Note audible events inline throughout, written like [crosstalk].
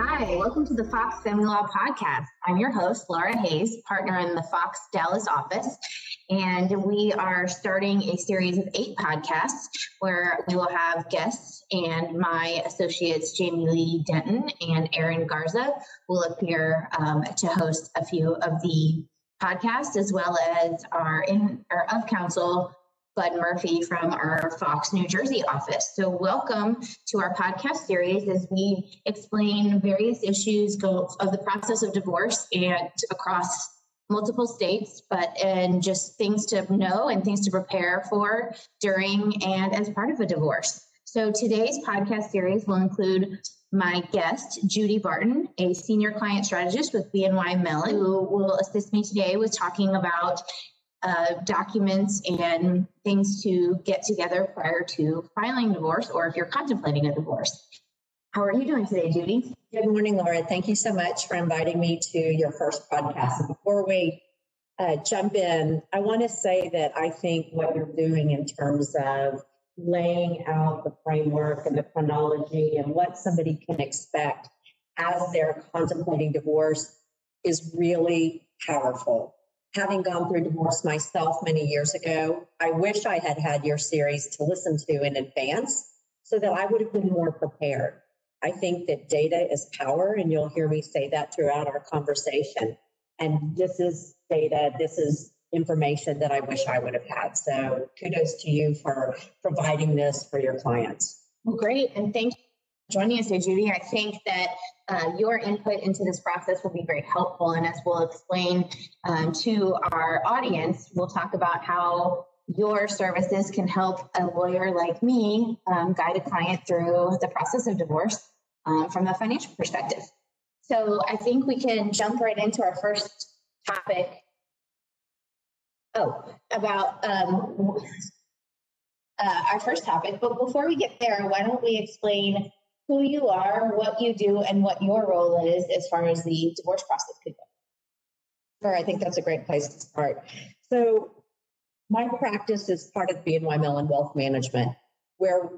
Hi, welcome to the Fox Family Law Podcast. I'm your host, Laura Hayes, partner in the Fox Dallas office. And we are starting a series of eight podcasts where we will have guests and my associates, Jamie Lee Denton and Aaron Garza, will appear um, to host a few of the podcasts, as well as our in our of counsel Bud Murphy from our Fox New Jersey office. So, welcome to our podcast series as we explain various issues of the process of divorce and across multiple states, but and just things to know and things to prepare for during and as part of a divorce. So, today's podcast series will include my guest, Judy Barton, a senior client strategist with BNY Mellon, who will assist me today with talking about uh, documents and things to get together prior to filing divorce or if you're contemplating a divorce. How are you doing today, Judy? Good morning, Laura. Thank you so much for inviting me to your first podcast. Before we uh, jump in, I want to say that I think what you're doing in terms of laying out the framework and the chronology and what somebody can expect as they're contemplating divorce is really powerful having gone through divorce myself many years ago, I wish I had had your series to listen to in advance so that I would have been more prepared. I think that data is power, and you'll hear me say that throughout our conversation. And this is data, this is information that I wish I would have had. So kudos to you for providing this for your clients. Well, great. And thank you joining us today, Judy. I think that uh, your input into this process will be very helpful. And as we'll explain um, to our audience, we'll talk about how your services can help a lawyer like me um, guide a client through the process of divorce um, from a financial perspective. So I think we can jump right into our first topic. Oh, about um, uh, our first topic. But before we get there, why don't we explain who you are, what you do, and what your role is as far as the divorce process could go. Sure, I think that's a great place to start. So, my practice is part of BNY Mellon Wealth Management, where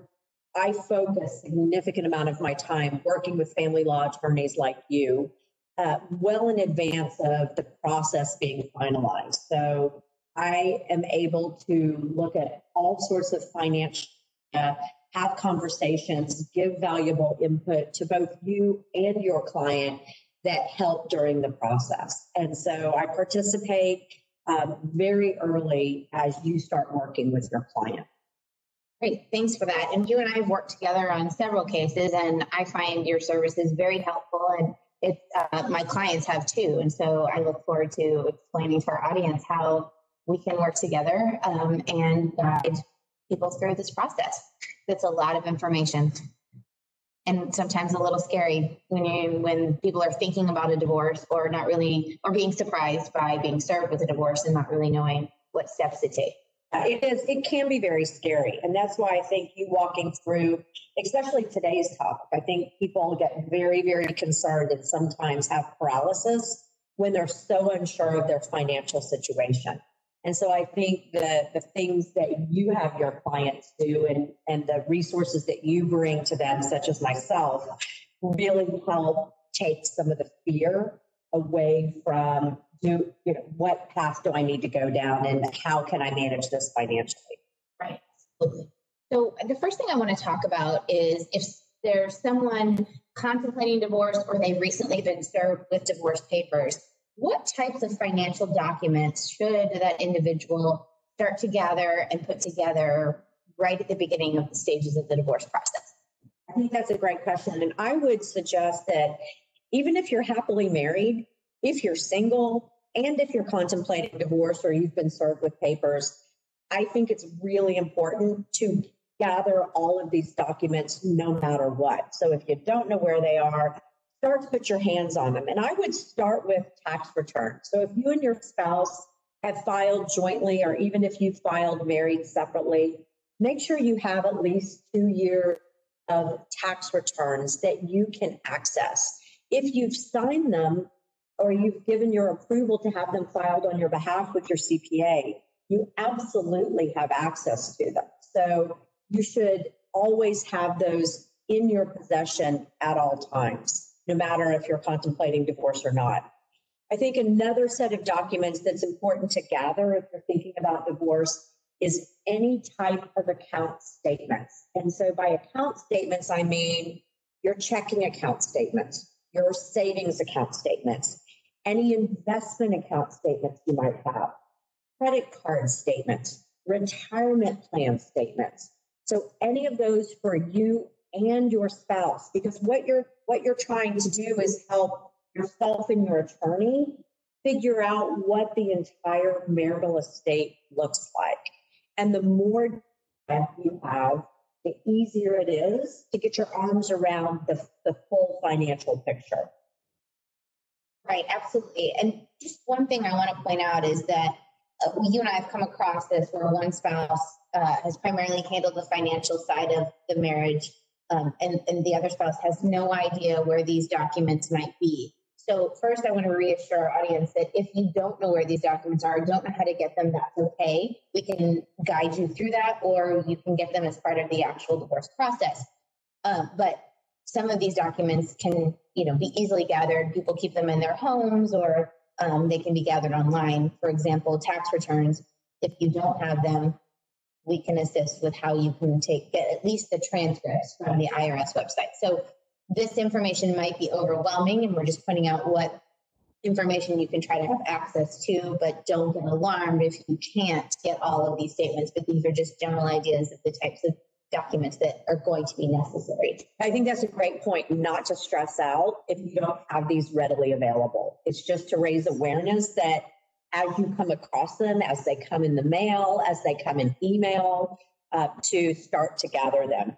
I focus a significant amount of my time working with family law attorneys like you, uh, well in advance of the process being finalized. So I am able to look at all sorts of financial uh, have conversations, give valuable input to both you and your client that help during the process. And so I participate um, very early as you start working with your client. Great, thanks for that. And you and I have worked together on several cases, and I find your services very helpful, and it uh, my clients have too. And so I look forward to explaining to our audience how we can work together um, and guide people through this process. It's a lot of information and sometimes a little scary when you when people are thinking about a divorce or not really or being surprised by being served with a divorce and not really knowing what steps to take. It is. It can be very scary, and that's why I think you walking through, especially today's topic, I think people get very, very concerned and sometimes have paralysis when they're so unsure of their financial situation. And so I think the, the things that you have your clients do and, and the resources that you bring to them, such as myself, really help take some of the fear away from do you know what path do I need to go down and how can I manage this financially? Right. Absolutely. So the first thing I want to talk about is if there's someone contemplating divorce or they've recently been served with divorce papers, what types of financial documents should that individual start to gather and put together right at the beginning of the stages of the divorce process? I think that's a great question. And I would suggest that even if you're happily married, if you're single, and if you're contemplating divorce or you've been served with papers, I think it's really important to gather all of these documents no matter what. So if you don't know where they are, start to put your hands on them. And I would start with tax returns. So if you and your spouse have filed jointly, or even if you filed married separately, make sure you have at least two years of tax returns that you can access. If you've signed them or you've given your approval to have them filed on your behalf with your CPA, you absolutely have access to them. So you should always have those in your possession at all times. No matter if you're contemplating divorce or not. I think another set of documents that's important to gather if you're thinking about divorce is any type of account statements. And so by account statements, I mean your checking account statements, your savings account statements, any investment account statements you might have, credit card statements, retirement plan statements. So any of those for you and your spouse, because what you're what you're trying to do is help yourself and your attorney figure out what the entire marital estate looks like. And the more you have, the easier it is to get your arms around the, the full financial picture. Right, absolutely. And just one thing I want to point out is that uh, you and I have come across this where one spouse uh, has primarily handled the financial side of the marriage, um, and, and the other spouse has no idea where these documents might be. So, first, I want to reassure our audience that if you don't know where these documents are, don't know how to get them, that's okay. We can guide you through that, or you can get them as part of the actual divorce process. Um, but some of these documents can, you know, be easily gathered. People keep them in their homes, or um, they can be gathered online. For example, tax returns. If you don't have them, we can assist with how you can take get at least the transcripts from the IRS website. So this information might be overwhelming, and we're just pointing out what information you can try to have access to, but don't get alarmed if you can't get all of these statements. But these are just general ideas of the types of documents that are going to be necessary. I think that's a great point, not to stress out if you don't have these readily available. It's just to raise awareness that as you come across them, as they come in the mail, as they come in email, uh, to start to gather them.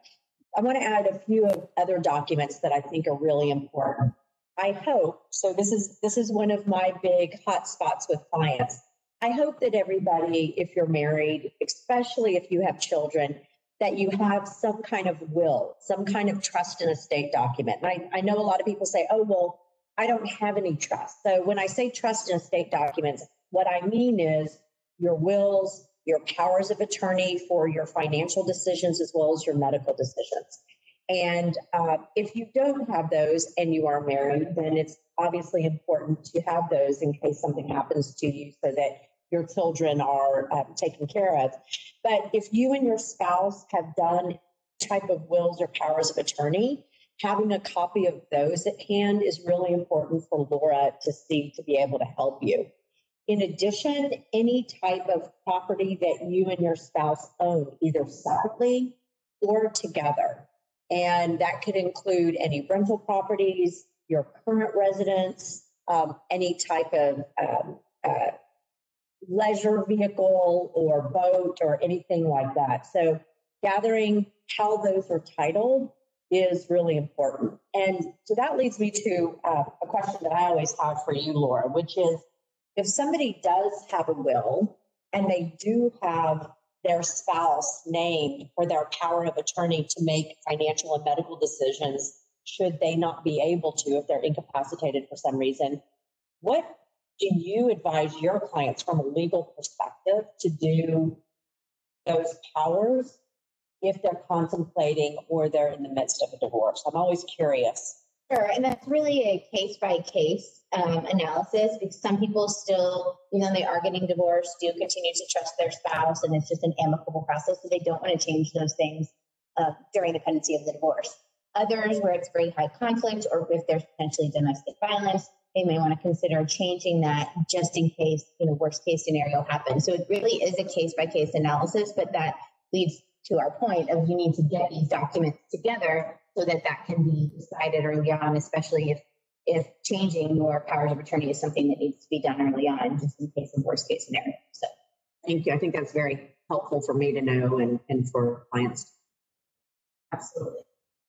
I want to add a few of other documents that I think are really important. I hope so. This is this is one of my big hot spots with clients. I hope that everybody, if you're married, especially if you have children, that you have some kind of will, some kind of trust and estate document. And I, I know a lot of people say, oh, well, I don't have any trust. So when I say trust and estate documents, what I mean is your wills, your powers of attorney for your financial decisions as well as your medical decisions. And uh, if you don't have those and you are married, then it's obviously important to have those in case something happens to you so that your children are um, taken care of. But if you and your spouse have done type of wills or powers of attorney, having a copy of those at hand is really important for Laura to see to be able to help you. In addition, any type of property that you and your spouse own, either separately or together. And that could include any rental properties, your current residence, um, any type of um, uh, leisure vehicle or boat or anything like that. So, gathering how those are titled is really important. And so that leads me to uh, a question that I always have for you, Laura, which is if somebody does have a will and they do have their spouse named or their power of attorney to make financial and medical decisions, should they not be able to if they're incapacitated for some reason, what do you advise your clients from a legal perspective to do those powers if they're contemplating or they're in the midst of a divorce? I'm always curious. Sure, and that's really a case by case analysis because some people still, even though they are getting divorced, do continue to trust their spouse, and it's just an amicable process, so they don't want to change those things uh, during the pendency of the divorce. Others, where it's very high conflict, or if there's potentially domestic violence, they may want to consider changing that just in case, you know, worst case scenario happens. So it really is a case by case analysis, but that leads to our point of you need to get these documents together so that that can be decided early on, especially if if changing your powers of attorney is something that needs to be done early on, just in case of worst case scenario. So, thank you. I think that's very helpful for me to know and and for clients. Absolutely.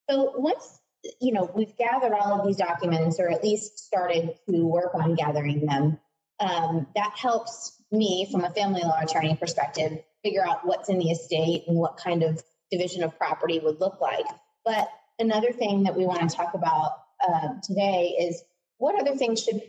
So once you know we've gathered all of these documents, or at least started to work on gathering them, um, that helps me from a family law attorney perspective figure out what's in the estate and what kind of division of property would look like. But another thing that we want to talk about uh, today is what other things should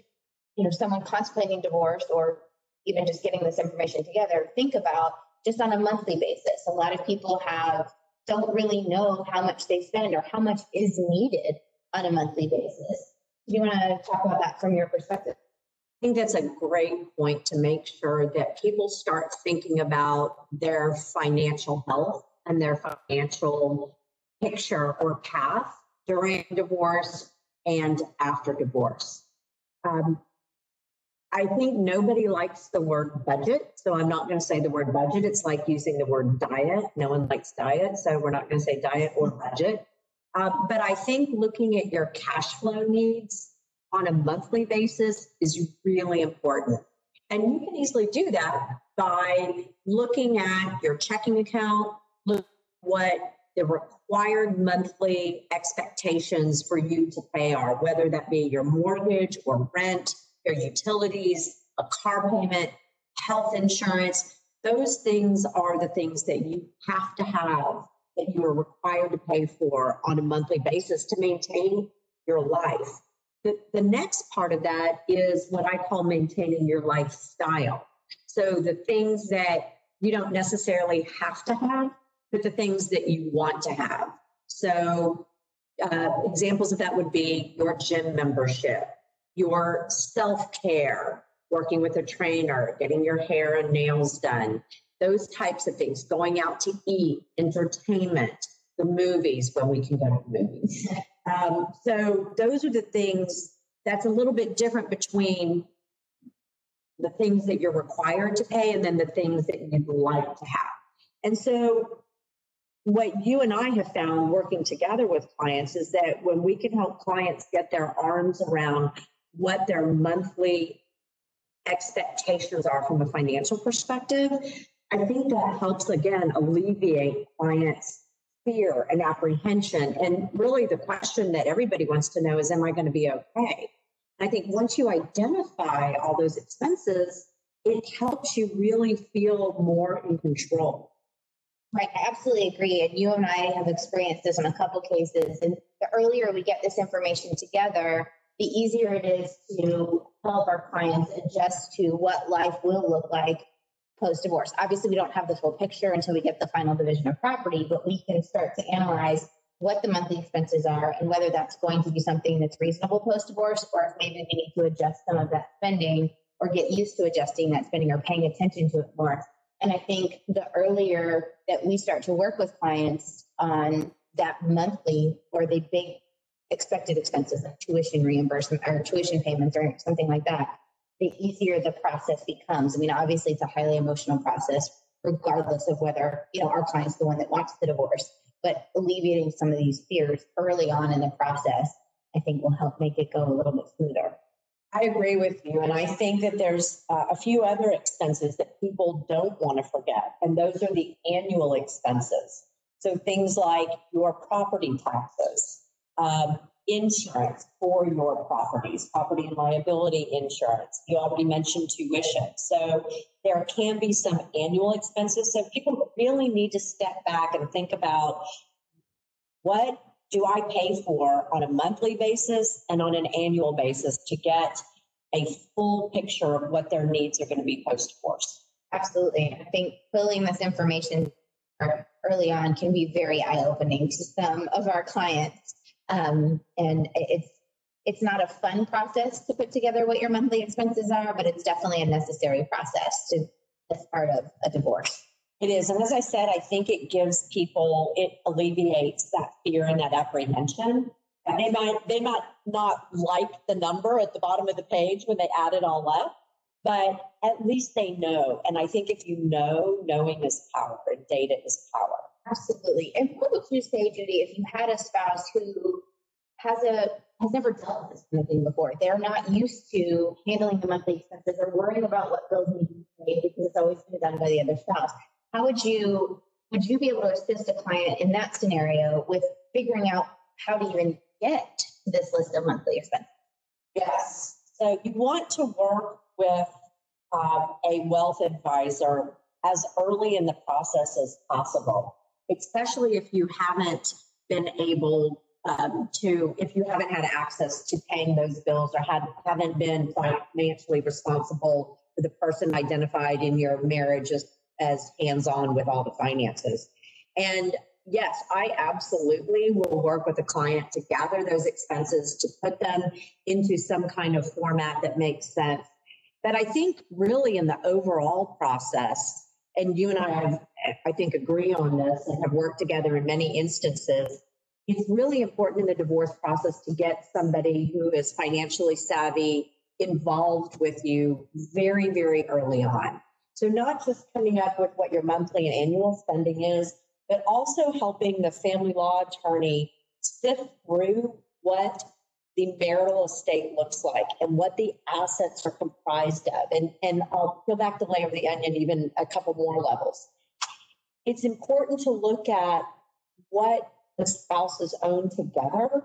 you know someone contemplating divorce or even just getting this information together think about just on a monthly basis. A lot of people have don't really know how much they spend or how much is needed on a monthly basis. Do you want to talk about that from your perspective? I think that's a great point to make sure that people start thinking about their financial health and their financial picture or path during divorce and after divorce. Um, I think nobody likes the word budget, so I'm not going to say the word budget. It's like using the word diet. No one likes diet, so we're not going to say diet or budget. Uh, but I think looking at your cash flow needs on a monthly basis is really important. And you can easily do that by looking at your checking account, look what the required monthly expectations for you to pay are, whether that be your mortgage or rent, your utilities, a car payment, health insurance. Those things are the things that you have to have that you are required to pay for on a monthly basis to maintain your life. The, the next part of that is what I call maintaining your lifestyle. So the things that you don't necessarily have to have, but the things that you want to have. So uh, examples of that would be your gym membership, your self care, working with a trainer, getting your hair and nails done, those types of things, going out to eat, entertainment, the movies when we can go to the movies. [laughs] Um, so those are the things that's a little bit different between the things that you're required to pay and then the things that you'd like to have. And so what you and I have found working together with clients is that when we can help clients get their arms around what their monthly expectations are from a financial perspective, I think that helps again alleviate clients' fear and apprehension. And really, the question that everybody wants to know is Am I going to be okay? I think once you identify all those expenses, it helps you really feel more in control. Right, I absolutely agree. And you and I have experienced this in a couple cases. And the earlier we get this information together, the easier it is to help our clients adjust to what life will look like post divorce. Obviously, we don't have the full picture until we get the final division of property, but we can start to analyze what the monthly expenses are and whether that's going to be something that's reasonable post divorce or if maybe we need to adjust some of that spending or get used to adjusting that spending or paying attention to it more and I think the earlier that we start to work with clients on that monthly or the big expected expenses like tuition reimbursement or tuition payments or something like that, the easier the process becomes. I mean, obviously it's a highly emotional process, regardless of whether, you know, our client's the one that wants the divorce. But alleviating some of these fears early on in the process, I think will help make it go a little bit smoother. I agree with you. And I think that there's uh, a few other expenses that people don't want to forget. And those are the annual expenses. So things like your property taxes, um, insurance for your properties, property and liability insurance. You already mentioned tuition. So there can be some annual expenses. So people really need to step back and think about what do I pay for on a monthly basis and on an annual basis to get a full picture of what their needs are going to be post divorce? Absolutely. I think filling this information early on can be very eye opening to some of our clients. Um, and it's it's not a fun process to put together what your monthly expenses are, but it's definitely a necessary process to as part of a divorce. It is. And as I said, I think it gives people, it alleviates that fear and that apprehension. They might, they might not like the number at the bottom of the page when they add it all up, but at least they know. And I think if you know, knowing is power and data is power. Absolutely. And what would you say, Judy, if you had a spouse who has a has never dealt with this kind of thing before. They're not used to handling the monthly expenses or worrying about what bills need to be paid because it's always been done by the other spouse. How would you would you be able to assist a client in that scenario with figuring out how to even get to this list of monthly expenses? Yes. So you want to work with um, a wealth advisor as early in the process as possible, especially if you haven't been able um, to, if you haven't had access to paying those bills or had, haven't been financially responsible for the person identified in your marriage as, as hands on with all the finances. And yes, I absolutely will work with a client to gather those expenses, to put them into some kind of format that makes sense. But I think really in the overall process, and you and I have, I think, agree on this and have worked together in many instances. It's really important in the divorce process to get somebody who is financially savvy involved with you very, very early on. So, not just coming up with what your monthly and annual spending is, but also helping the family law attorney sift through what the marital estate looks like and what the assets are comprised of. And, and I'll go back to layer of the onion even a couple more levels. It's important to look at what the spouses own together,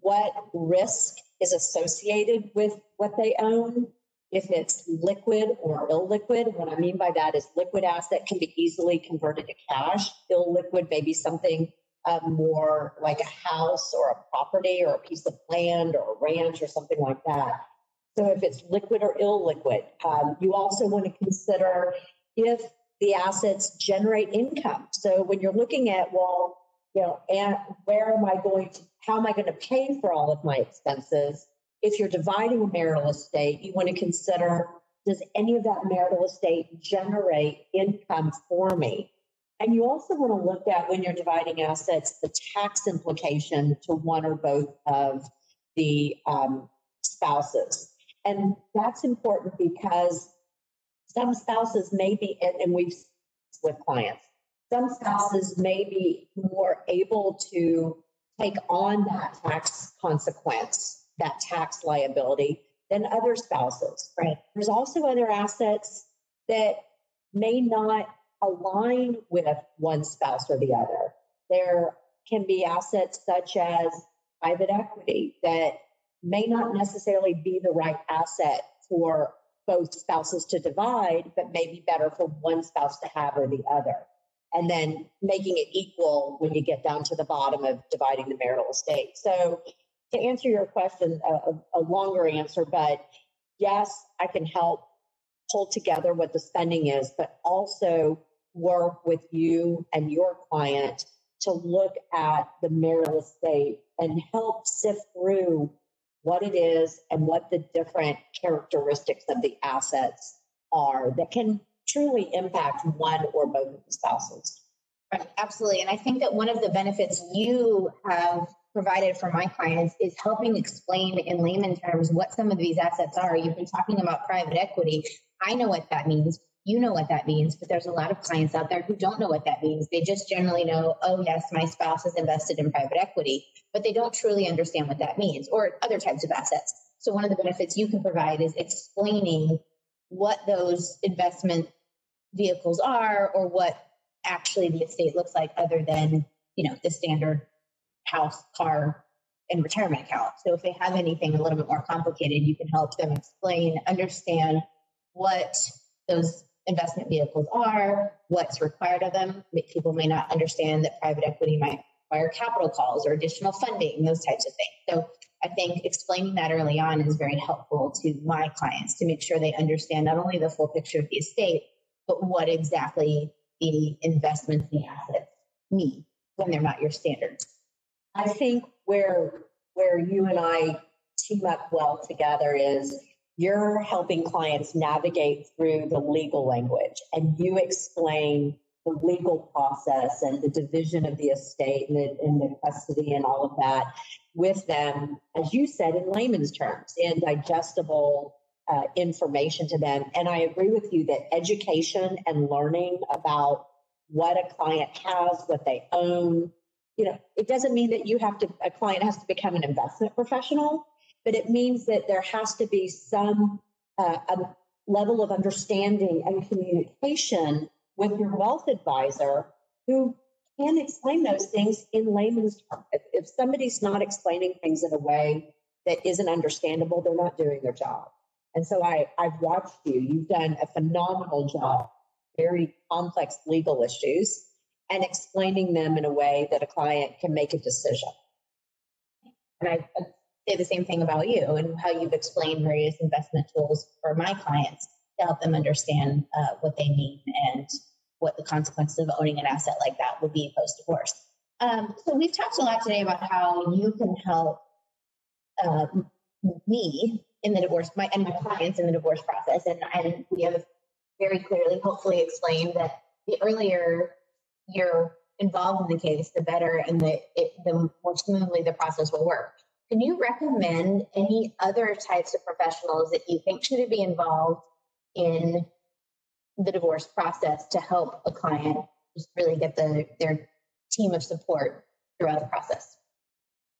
what risk is associated with what they own, if it's liquid or illiquid. What I mean by that is liquid asset can be easily converted to cash. Illiquid may be something uh, more like a house or a property or a piece of land or a ranch or something like that. So if it's liquid or illiquid, um, you also want to consider if the assets generate income. So when you're looking at, well, you know, and where am I going to, how am I going to pay for all of my expenses? If you're dividing a marital estate, you want to consider does any of that marital estate generate income for me? And you also want to look at when you're dividing assets, the tax implication to one or both of the um, spouses. And that's important because some spouses may be, and we've with clients, some spouses may be more able to take on that tax consequence, that tax liability, than other spouses. Right. There's also other assets that may not align with one spouse or the other. There can be assets such as private equity that may not necessarily be the right asset for both spouses to divide, but may be better for one spouse to have or the other. And then making it equal when you get down to the bottom of dividing the marital estate. So, to answer your question, a, a longer answer, but yes, I can help pull together what the spending is, but also work with you and your client to look at the marital estate and help sift through what it is and what the different characteristics of the assets are that can truly impact one or both of the spouses. Right, absolutely. And I think that one of the benefits you have provided for my clients is helping explain in layman terms what some of these assets are. You've been talking about private equity. I know what that means you know what that means, but there's a lot of clients out there who don't know what that means. They just generally know, oh, yes, my spouse is invested in private equity, but they don't truly understand what that means or other types of assets. So, one of the benefits you can provide is explaining what those investment vehicles are or what actually the estate looks like other than, you know, the standard house, car, and retirement account. So, if they have anything a little bit more complicated, you can help them explain, understand what those investment vehicles are, what's required of them. People may not understand that private equity might require capital calls or additional funding, those types of things. So I think explaining that early on is very helpful to my clients to make sure they understand not only the full picture of the estate, but what exactly the investments, the assets mean when they're not your standards. I think where where you and I team up well together is you're helping clients navigate through the legal language and you explain the legal process and the division of the estate and the, and the custody and all of that with them, as you said, in layman's terms, in digestible uh, information to them. And I agree with you that education and learning about what a client has, what they own, you know, it doesn't mean that you have to, a client has to become an investment professional but it means that there has to be some uh, level of understanding and communication with your wealth advisor who can explain those things in layman's terms. If, if somebody's not explaining things in a way that isn't understandable, they're not doing their job. And so I, I've watched you. You've done a phenomenal job, very complex legal issues, and explaining them in a way that a client can make a decision. And I, say the same thing about you and how you've explained various investment tools for my clients to help them understand uh, what they mean and what the consequences of owning an asset like that would be post divorce. Um, so we've talked a lot today about how you can help uh, me in the divorce, my and my clients in the divorce process, and and we have very clearly, hopefully, explained that the earlier you're involved in the case, the better, and the it, the more smoothly the process will work. Can you recommend any other types of professionals that you think should be involved in the divorce process to help a client just really get the, their team of support throughout the process?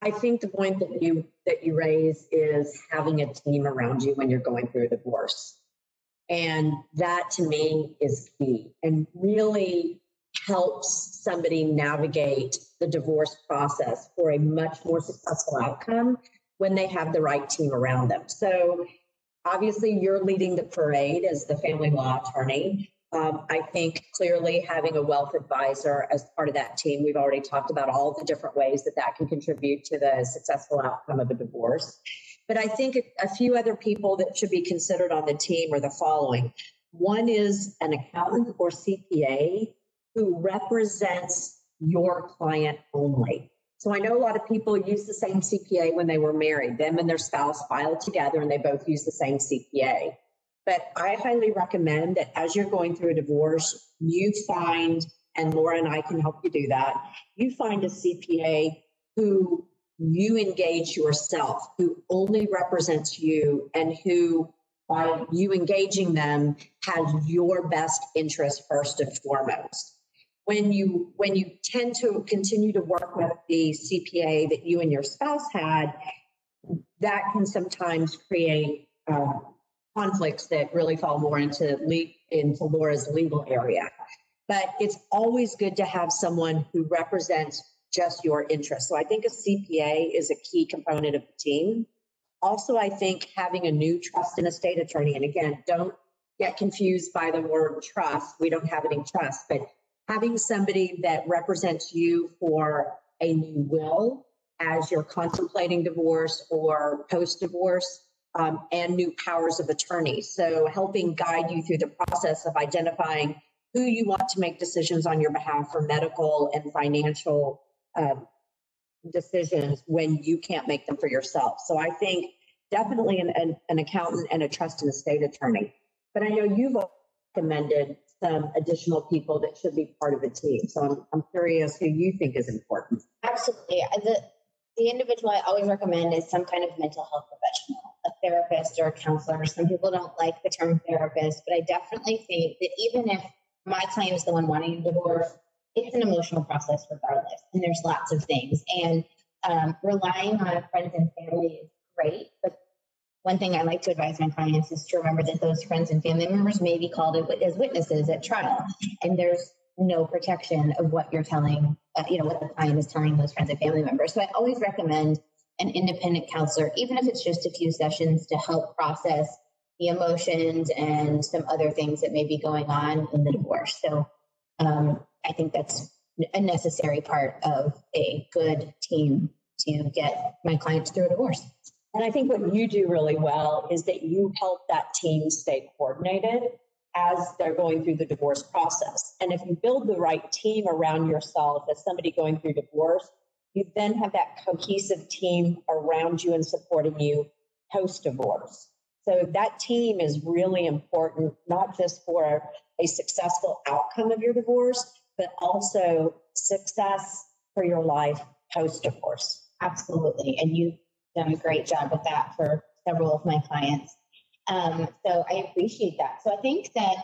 I think the point that you that you raise is having a team around you when you're going through a divorce. And that to me is key and really helps somebody navigate the divorce process for a much more successful outcome when they have the right team around them. So, obviously, you're leading the parade as the family law attorney. Um, I think clearly having a wealth advisor as part of that team, we've already talked about all the different ways that that can contribute to the successful outcome of a divorce. But I think a few other people that should be considered on the team are the following. One is an accountant or CPA who represents your client only. So I know a lot of people use the same CPA when they were married. Them and their spouse filed together and they both use the same CPA. But I highly recommend that as you're going through a divorce, you find, and Laura and I can help you do that, you find a CPA who you engage yourself, who only represents you and who by you engaging them has your best interest first and foremost when you when you tend to continue to work with the CPA that you and your spouse had, that can sometimes create uh, conflicts that really fall more into le- into Laura's legal area. But it's always good to have someone who represents just your interests. So I think a CPA is a key component of the team. Also, I think having a new trust and estate attorney, and again, don't get confused by the word trust. We don't have any trust, but having somebody that represents you for a new will as you're contemplating divorce or post divorce um, and new powers of attorney. So, helping guide you through the process of identifying who you want to make decisions on your behalf for medical and financial uh, decisions when you can't make them for yourself. So, I think definitely an, an, an accountant and a trust and estate attorney. But I know you've recommended some additional people that should be part of the team. So I'm, I'm curious who you think is important. Absolutely. The, the individual I always recommend is some kind of mental health professional, a therapist or a counselor. Some people don't like the term therapist, but I definitely think that even if my client is the one wanting a divorce, it's an emotional process regardless. And there's lots of things. And um, relying on friends and family is one thing I like to advise my clients is to remember that those friends and family members may be called as witnesses at trial, and there's no protection of what you're telling, uh, you know, what the client is telling those friends and family members. So I always recommend an independent counselor, even if it's just a few sessions to help process the emotions and some other things that may be going on in the divorce. So um, I think that's a necessary part of a good team to get my clients through a divorce. And I think what you do really well is that you help that team stay coordinated as they're going through the divorce process. And if you build the right team around yourself as somebody going through divorce, you then have that cohesive team around you and supporting you post divorce. So that team is really important, not just for a successful outcome of your divorce, but also success for your life post divorce. Absolutely. And you done a great job with that for several of my clients. Um, so I appreciate that. So I think that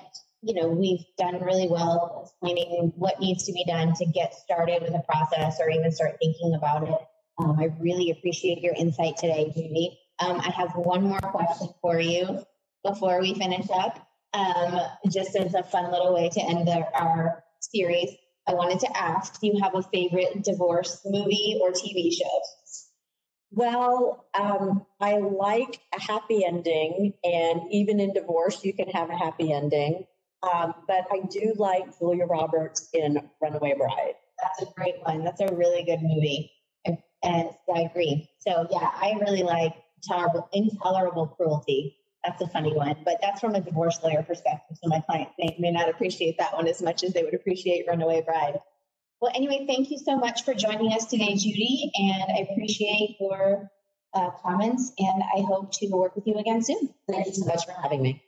you know we've done really well explaining what needs to be done to get started with the process or even start thinking about it. Um, I really appreciate your insight today, Judy. Um, I have one more question for you before we finish up. Um, just as a fun little way to end the, our series, I wanted to ask: Do you have a favorite divorce movie or TV show? Well, um, I like a happy ending, and even in divorce, you can have a happy ending. Um, but I do like Julia Roberts in Runaway Bride. That's a great one. That's a really good movie. And, I agree. So, yeah, I really like Intolerable, Intolerable Cruelty. That's a funny one, but that's from a divorce lawyer perspective. So my client may not appreciate that one as much as they would appreciate Runaway Bride. Well, anyway, thank you so much for joining us today, Judy, and I appreciate your uh, comments, and I hope to work with you again soon. Thank you so much for having me.